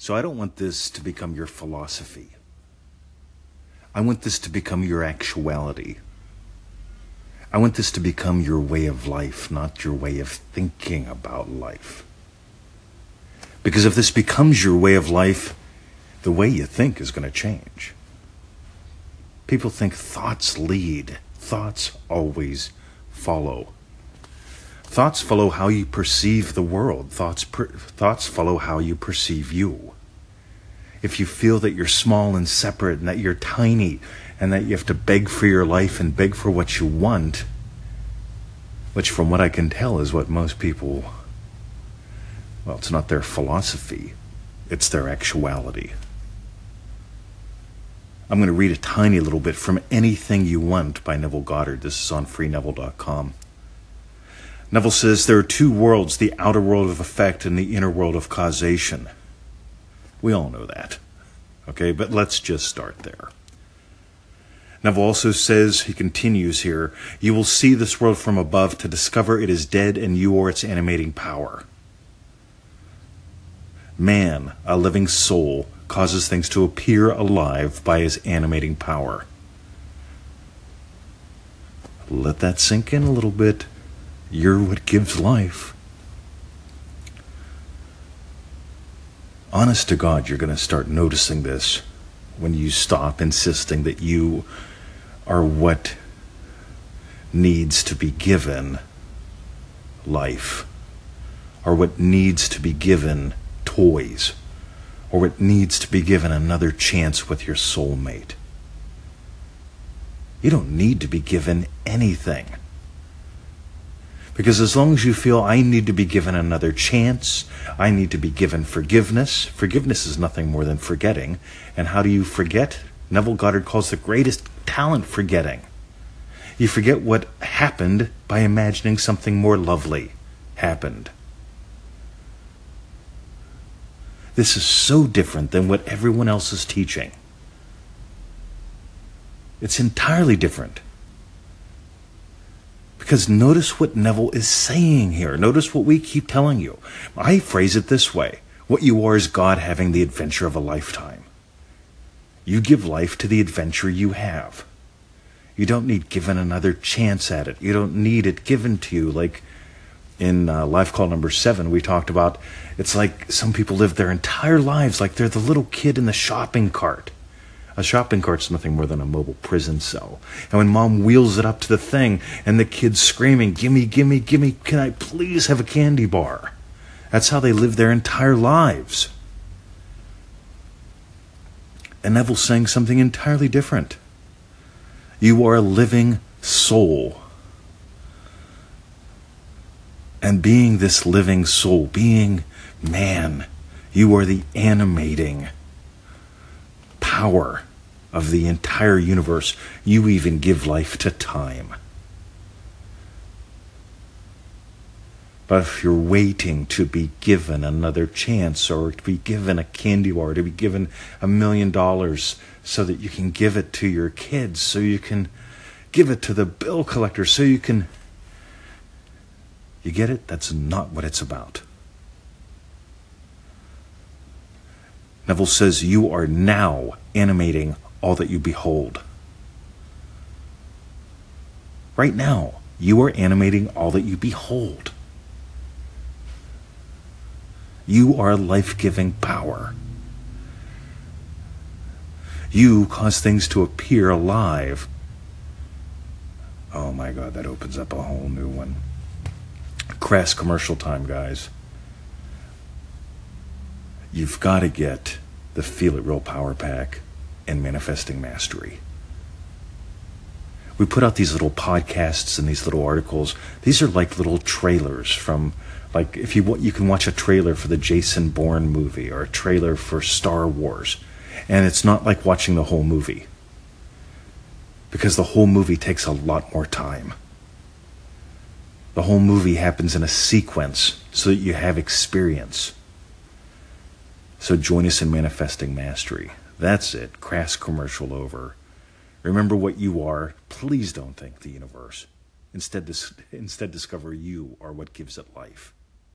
So I don't want this to become your philosophy. I want this to become your actuality. I want this to become your way of life, not your way of thinking about life. Because if this becomes your way of life, the way you think is going to change. People think thoughts lead, thoughts always follow. Thoughts follow how you perceive the world. Thoughts, per, thoughts follow how you perceive you. If you feel that you're small and separate and that you're tiny and that you have to beg for your life and beg for what you want, which, from what I can tell, is what most people, well, it's not their philosophy, it's their actuality. I'm going to read a tiny little bit from Anything You Want by Neville Goddard. This is on freeneville.com. Neville says there are two worlds the outer world of effect and the inner world of causation. We all know that. Okay, but let's just start there. Neville also says, he continues here, you will see this world from above to discover it is dead and you are its animating power. Man, a living soul, causes things to appear alive by his animating power. Let that sink in a little bit. You're what gives life. Honest to God, you're going to start noticing this when you stop insisting that you are what needs to be given life, or what needs to be given toys or what needs to be given another chance with your soulmate. You don't need to be given anything. Because as long as you feel I need to be given another chance, I need to be given forgiveness. Forgiveness is nothing more than forgetting. And how do you forget? Neville Goddard calls the greatest talent forgetting. You forget what happened by imagining something more lovely happened. This is so different than what everyone else is teaching. It's entirely different. Because notice what Neville is saying here. Notice what we keep telling you. I phrase it this way What you are is God having the adventure of a lifetime. You give life to the adventure you have. You don't need given another chance at it. You don't need it given to you like in uh, life call number seven, we talked about it's like some people live their entire lives like they're the little kid in the shopping cart. A shopping cart's nothing more than a mobile prison cell. And when mom wheels it up to the thing and the kid's screaming, Gimme, gimme, gimme, can I please have a candy bar? That's how they live their entire lives. And Neville's saying something entirely different. You are a living soul and being this living soul, being man, you are the animating power of the entire universe. You even give life to time. But if you're waiting to be given another chance or to be given a candy bar, to be given a million dollars so that you can give it to your kids, so you can give it to the bill collector, so you can you get it? That's not what it's about. Neville says, You are now animating all that you behold. Right now, you are animating all that you behold. You are a life giving power. You cause things to appear alive. Oh my God, that opens up a whole new one crass commercial time, guys. You've got to get the Feel It Real Power Pack and Manifesting Mastery. We put out these little podcasts and these little articles. These are like little trailers from, like, if you want you can watch a trailer for the Jason Bourne movie or a trailer for Star Wars, and it's not like watching the whole movie because the whole movie takes a lot more time. The whole movie happens in a sequence so that you have experience. So join us in manifesting mastery. That's it. Crass commercial over. Remember what you are. Please don't think the universe. Instead, dis- instead discover you are what gives it life.